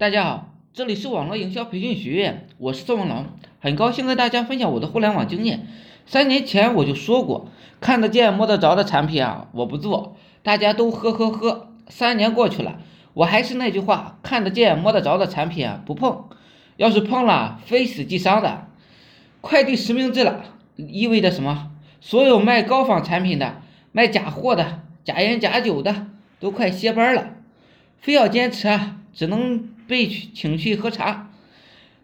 大家好，这里是网络营销培训学院，我是宋文龙，很高兴跟大家分享我的互联网经验。三年前我就说过，看得见摸得着的产品啊，我不做，大家都呵呵呵。三年过去了，我还是那句话，看得见摸得着的产品啊不碰，要是碰了，非死即伤的。快递实名制了，意味着什么？所有卖高仿产品的、卖假货的、假烟假酒的，都快歇班了。非要坚持啊，只能。被请去喝茶，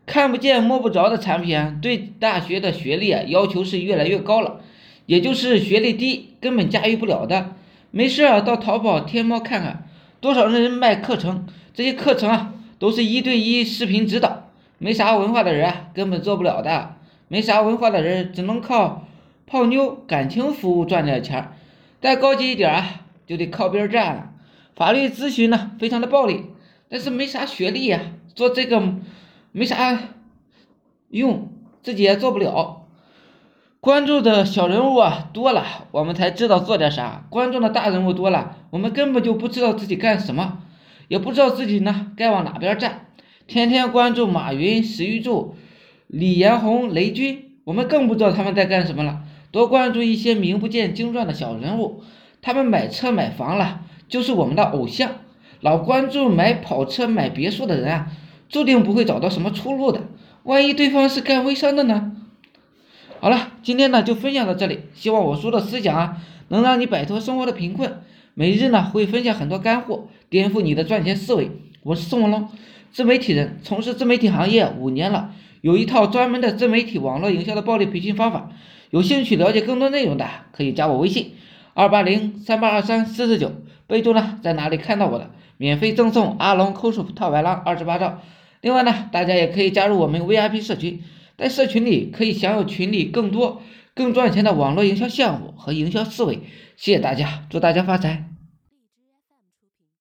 看不见摸不着的产品，对大学的学历啊要求是越来越高了，也就是学历低根本驾驭不了的。没事啊，到淘宝、天猫看看，多少人卖课程，这些课程啊都是一对一视频指导，没啥文化的人啊根本做不了的，没啥文化的人只能靠泡妞、感情服务赚点钱，再高级一点啊就得靠边站了。法律咨询呢非常的暴力。但是没啥学历呀，做这个没啥用，自己也做不了。关注的小人物啊多了，我们才知道做点啥；关注的大人物多了，我们根本就不知道自己干什么，也不知道自己呢该往哪边站。天天关注马云、史玉柱、李彦宏、雷军，我们更不知道他们在干什么了。多关注一些名不见经传的小人物，他们买车买房了，就是我们的偶像。老关注买跑车、买别墅的人啊，注定不会找到什么出路的。万一对方是干微商的呢？好了，今天呢就分享到这里，希望我说的思想啊，能让你摆脱生活的贫困。每日呢会分享很多干货，颠覆你的赚钱思维。我是宋文龙，自媒体人，从事自媒体行业五年了，有一套专门的自媒体网络营销的暴力培训方法。有兴趣了解更多内容的，可以加我微信二八零三八二三四四九，备注呢在哪里看到我的。免费赠送阿龙抠手套白狼二十八兆，另外呢，大家也可以加入我们 VIP 社群，在社群里可以享有群里更多更赚钱的网络营销项目和营销思维。谢谢大家，祝大家发财。